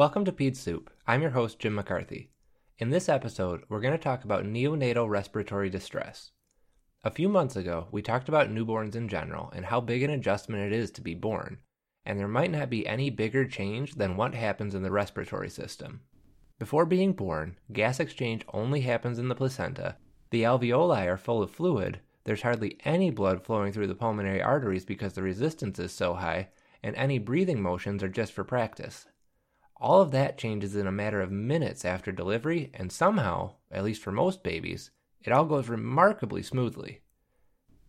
Welcome to Peds Soup. I'm your host, Jim McCarthy. In this episode, we're going to talk about neonatal respiratory distress. A few months ago, we talked about newborns in general and how big an adjustment it is to be born, and there might not be any bigger change than what happens in the respiratory system. Before being born, gas exchange only happens in the placenta. The alveoli are full of fluid, there's hardly any blood flowing through the pulmonary arteries because the resistance is so high, and any breathing motions are just for practice. All of that changes in a matter of minutes after delivery, and somehow, at least for most babies, it all goes remarkably smoothly.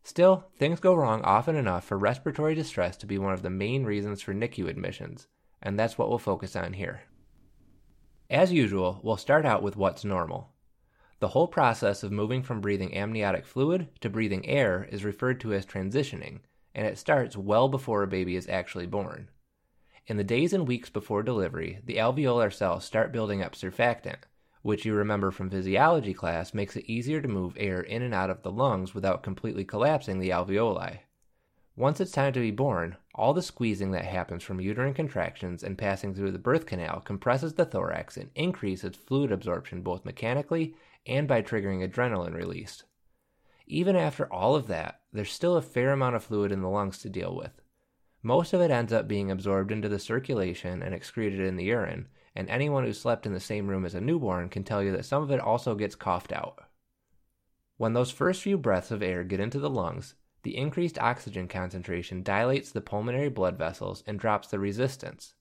Still, things go wrong often enough for respiratory distress to be one of the main reasons for NICU admissions, and that's what we'll focus on here. As usual, we'll start out with what's normal. The whole process of moving from breathing amniotic fluid to breathing air is referred to as transitioning, and it starts well before a baby is actually born. In the days and weeks before delivery, the alveolar cells start building up surfactant, which you remember from physiology class makes it easier to move air in and out of the lungs without completely collapsing the alveoli. Once it's time to be born, all the squeezing that happens from uterine contractions and passing through the birth canal compresses the thorax and increases fluid absorption both mechanically and by triggering adrenaline release. Even after all of that, there's still a fair amount of fluid in the lungs to deal with. Most of it ends up being absorbed into the circulation and excreted in the urine, and anyone who slept in the same room as a newborn can tell you that some of it also gets coughed out. When those first few breaths of air get into the lungs, the increased oxygen concentration dilates the pulmonary blood vessels and drops the resistance.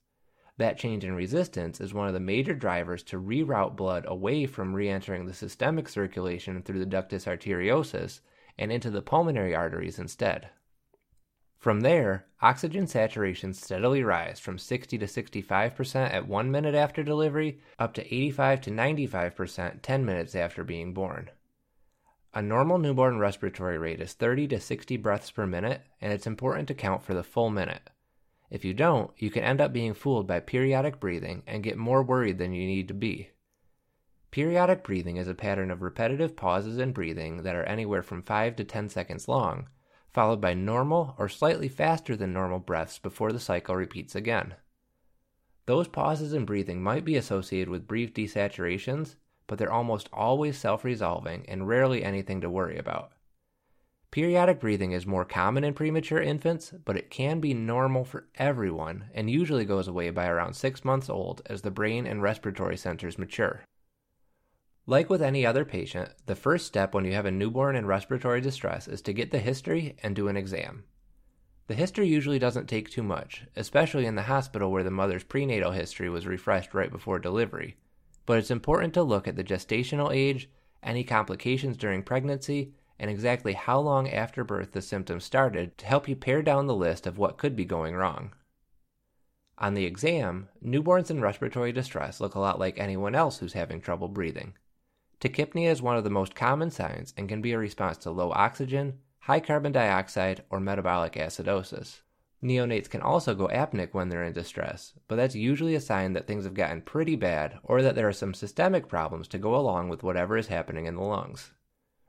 That change in resistance is one of the major drivers to reroute blood away from re entering the systemic circulation through the ductus arteriosus and into the pulmonary arteries instead. From there, oxygen saturation steadily rise from 60 to 65% at 1 minute after delivery up to 85 to 95% 10 minutes after being born. A normal newborn respiratory rate is 30 to 60 breaths per minute, and it's important to count for the full minute. If you don't, you can end up being fooled by periodic breathing and get more worried than you need to be. Periodic breathing is a pattern of repetitive pauses in breathing that are anywhere from 5 to 10 seconds long followed by normal or slightly faster than normal breaths before the cycle repeats again. Those pauses in breathing might be associated with brief desaturations, but they're almost always self resolving and rarely anything to worry about. Periodic breathing is more common in premature infants, but it can be normal for everyone and usually goes away by around six months old as the brain and respiratory centers mature. Like with any other patient, the first step when you have a newborn in respiratory distress is to get the history and do an exam. The history usually doesn't take too much, especially in the hospital where the mother's prenatal history was refreshed right before delivery. But it's important to look at the gestational age, any complications during pregnancy, and exactly how long after birth the symptoms started to help you pare down the list of what could be going wrong. On the exam, newborns in respiratory distress look a lot like anyone else who's having trouble breathing. Tachypnea is one of the most common signs and can be a response to low oxygen, high carbon dioxide, or metabolic acidosis. Neonates can also go apneic when they're in distress, but that's usually a sign that things have gotten pretty bad or that there are some systemic problems to go along with whatever is happening in the lungs.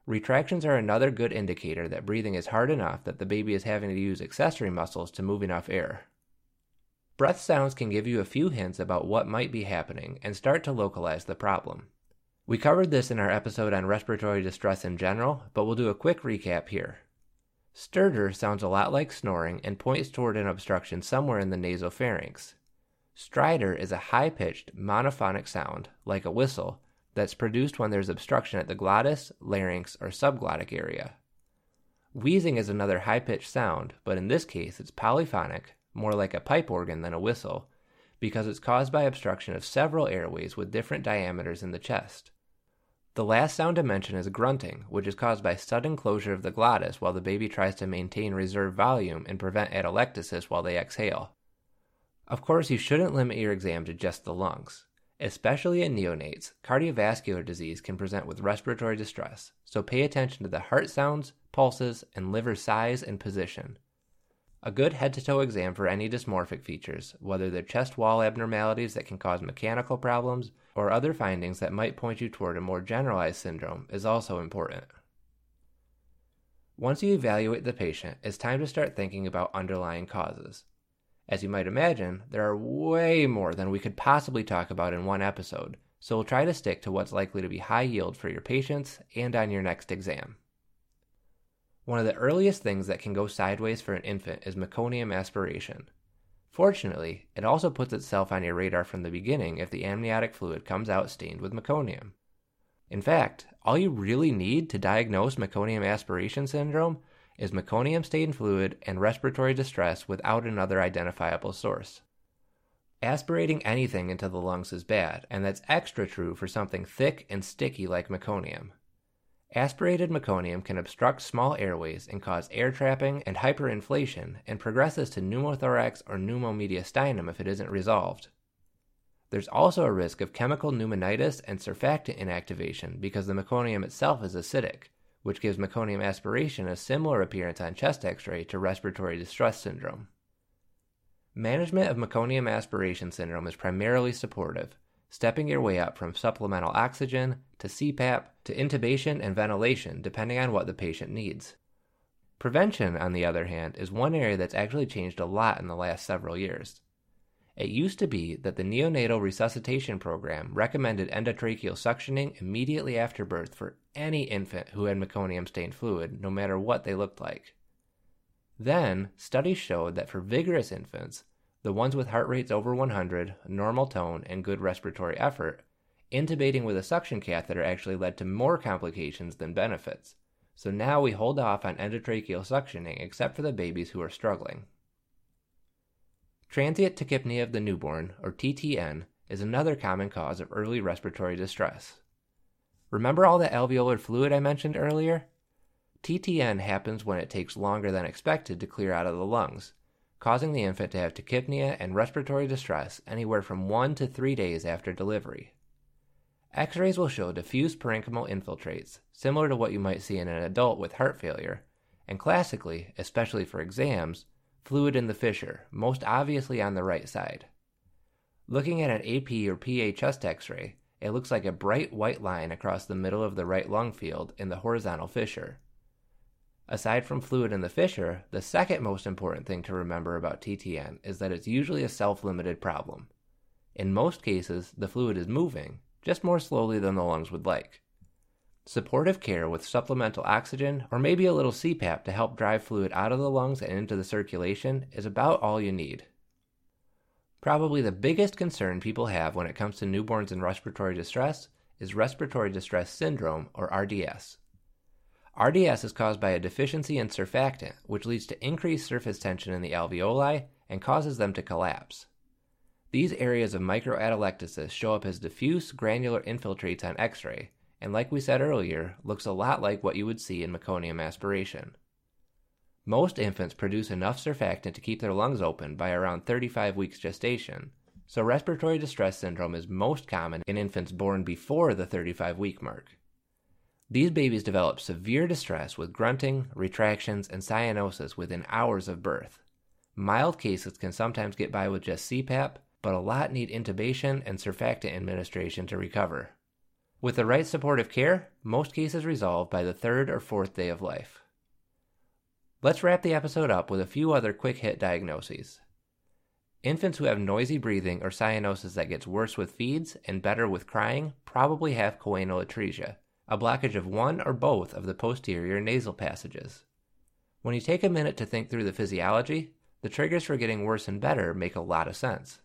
Retractions are another good indicator that breathing is hard enough that the baby is having to use accessory muscles to move enough air. Breath sounds can give you a few hints about what might be happening and start to localize the problem. We covered this in our episode on respiratory distress in general, but we'll do a quick recap here. Stertor sounds a lot like snoring and points toward an obstruction somewhere in the nasopharynx. Stridor is a high pitched, monophonic sound, like a whistle, that's produced when there's obstruction at the glottis, larynx, or subglottic area. Wheezing is another high pitched sound, but in this case it's polyphonic, more like a pipe organ than a whistle, because it's caused by obstruction of several airways with different diameters in the chest. The last sound to mention is grunting, which is caused by sudden closure of the glottis while the baby tries to maintain reserve volume and prevent atelectasis while they exhale. Of course, you shouldn't limit your exam to just the lungs. Especially in neonates, cardiovascular disease can present with respiratory distress, so pay attention to the heart sounds, pulses, and liver size and position. A good head to toe exam for any dysmorphic features, whether they're chest wall abnormalities that can cause mechanical problems or other findings that might point you toward a more generalized syndrome, is also important. Once you evaluate the patient, it's time to start thinking about underlying causes. As you might imagine, there are way more than we could possibly talk about in one episode, so we'll try to stick to what's likely to be high yield for your patients and on your next exam. One of the earliest things that can go sideways for an infant is meconium aspiration. Fortunately, it also puts itself on your radar from the beginning if the amniotic fluid comes out stained with meconium. In fact, all you really need to diagnose meconium aspiration syndrome is meconium stained fluid and respiratory distress without another identifiable source. Aspirating anything into the lungs is bad, and that's extra true for something thick and sticky like meconium. Aspirated meconium can obstruct small airways and cause air trapping and hyperinflation and progresses to pneumothorax or pneumomediastinum if it isn't resolved. There's also a risk of chemical pneumonitis and surfactant inactivation because the meconium itself is acidic, which gives meconium aspiration a similar appearance on chest x ray to respiratory distress syndrome. Management of meconium aspiration syndrome is primarily supportive, stepping your way up from supplemental oxygen to CPAP to intubation and ventilation, depending on what the patient needs. Prevention, on the other hand, is one area that's actually changed a lot in the last several years. It used to be that the neonatal resuscitation program recommended endotracheal suctioning immediately after birth for any infant who had meconium stained fluid, no matter what they looked like. Then, studies showed that for vigorous infants, the ones with heart rates over 100, normal tone, and good respiratory effort, intubating with a suction catheter actually led to more complications than benefits. So now we hold off on endotracheal suctioning except for the babies who are struggling. Transient tachypnea of the newborn, or TTN, is another common cause of early respiratory distress. Remember all that alveolar fluid I mentioned earlier? TTN happens when it takes longer than expected to clear out of the lungs, causing the infant to have tachypnea and respiratory distress anywhere from one to three days after delivery. X rays will show diffuse parenchymal infiltrates, similar to what you might see in an adult with heart failure, and classically, especially for exams, fluid in the fissure, most obviously on the right side. Looking at an AP or PA chest x ray, it looks like a bright white line across the middle of the right lung field in the horizontal fissure. Aside from fluid in the fissure, the second most important thing to remember about TTN is that it's usually a self limited problem. In most cases, the fluid is moving, just more slowly than the lungs would like. Supportive care with supplemental oxygen or maybe a little CPAP to help drive fluid out of the lungs and into the circulation is about all you need. Probably the biggest concern people have when it comes to newborns in respiratory distress is respiratory distress syndrome, or RDS. RDS is caused by a deficiency in surfactant, which leads to increased surface tension in the alveoli and causes them to collapse. These areas of microatelectasis show up as diffuse granular infiltrates on X ray, and like we said earlier, looks a lot like what you would see in meconium aspiration. Most infants produce enough surfactant to keep their lungs open by around 35 weeks gestation, so respiratory distress syndrome is most common in infants born before the 35 week mark. These babies develop severe distress with grunting, retractions, and cyanosis within hours of birth. Mild cases can sometimes get by with just CPAP, but a lot need intubation and surfactant administration to recover. With the right supportive care, most cases resolve by the third or fourth day of life. Let's wrap the episode up with a few other quick hit diagnoses. Infants who have noisy breathing or cyanosis that gets worse with feeds and better with crying probably have choanal atresia, a blockage of one or both of the posterior nasal passages. When you take a minute to think through the physiology, the triggers for getting worse and better make a lot of sense.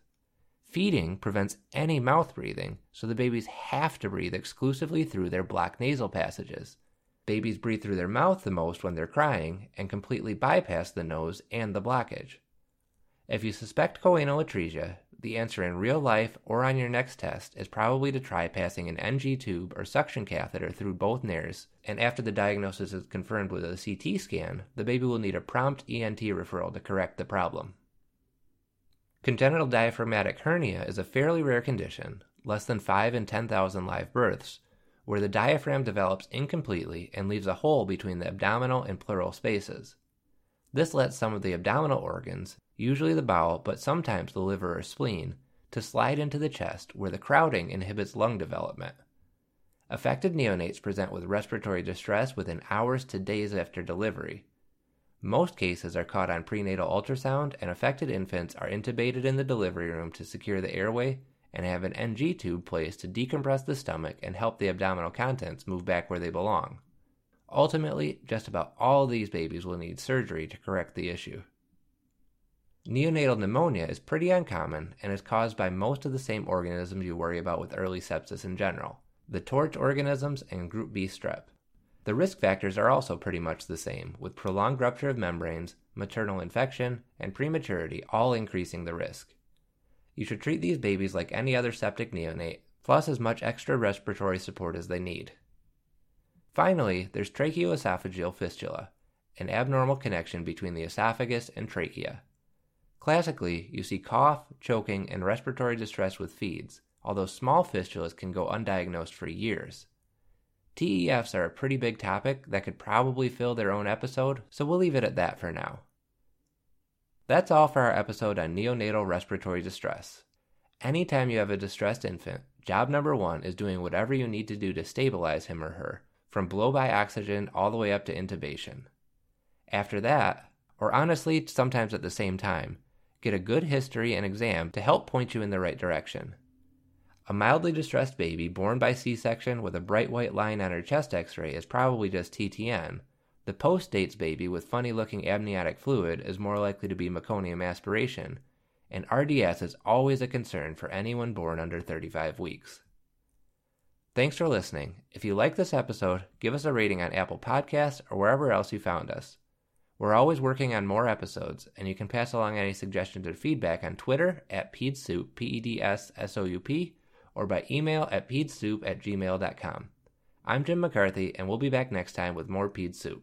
Feeding prevents any mouth breathing, so the babies have to breathe exclusively through their blocked nasal passages. Babies breathe through their mouth the most when they're crying and completely bypass the nose and the blockage. If you suspect choanal atresia, the answer in real life or on your next test is probably to try passing an NG tube or suction catheter through both nares, and after the diagnosis is confirmed with a CT scan, the baby will need a prompt ENT referral to correct the problem. Congenital diaphragmatic hernia is a fairly rare condition, less than 5 in 10,000 live births, where the diaphragm develops incompletely and leaves a hole between the abdominal and pleural spaces. This lets some of the abdominal organs, usually the bowel, but sometimes the liver or spleen, to slide into the chest where the crowding inhibits lung development. Affected neonates present with respiratory distress within hours to days after delivery. Most cases are caught on prenatal ultrasound, and affected infants are intubated in the delivery room to secure the airway and have an NG tube placed to decompress the stomach and help the abdominal contents move back where they belong. Ultimately, just about all these babies will need surgery to correct the issue. Neonatal pneumonia is pretty uncommon and is caused by most of the same organisms you worry about with early sepsis in general the torch organisms and group B strep. The risk factors are also pretty much the same, with prolonged rupture of membranes, maternal infection, and prematurity all increasing the risk. You should treat these babies like any other septic neonate, plus as much extra respiratory support as they need. Finally, there's tracheoesophageal fistula, an abnormal connection between the esophagus and trachea. Classically, you see cough, choking, and respiratory distress with feeds, although small fistulas can go undiagnosed for years. TEFs are a pretty big topic that could probably fill their own episode, so we'll leave it at that for now. That's all for our episode on neonatal respiratory distress. Anytime you have a distressed infant, job number one is doing whatever you need to do to stabilize him or her, from blow by oxygen all the way up to intubation. After that, or honestly, sometimes at the same time, get a good history and exam to help point you in the right direction. A mildly distressed baby born by C section with a bright white line on her chest x ray is probably just TTN. The post dates baby with funny looking amniotic fluid is more likely to be meconium aspiration, and RDS is always a concern for anyone born under 35 weeks. Thanks for listening. If you like this episode, give us a rating on Apple Podcasts or wherever else you found us. We're always working on more episodes, and you can pass along any suggestions or feedback on Twitter at PedsSoup, P E D S S O U P, or by email at pedsoup at gmail.com. I'm Jim McCarthy, and we'll be back next time with more Peds Soup.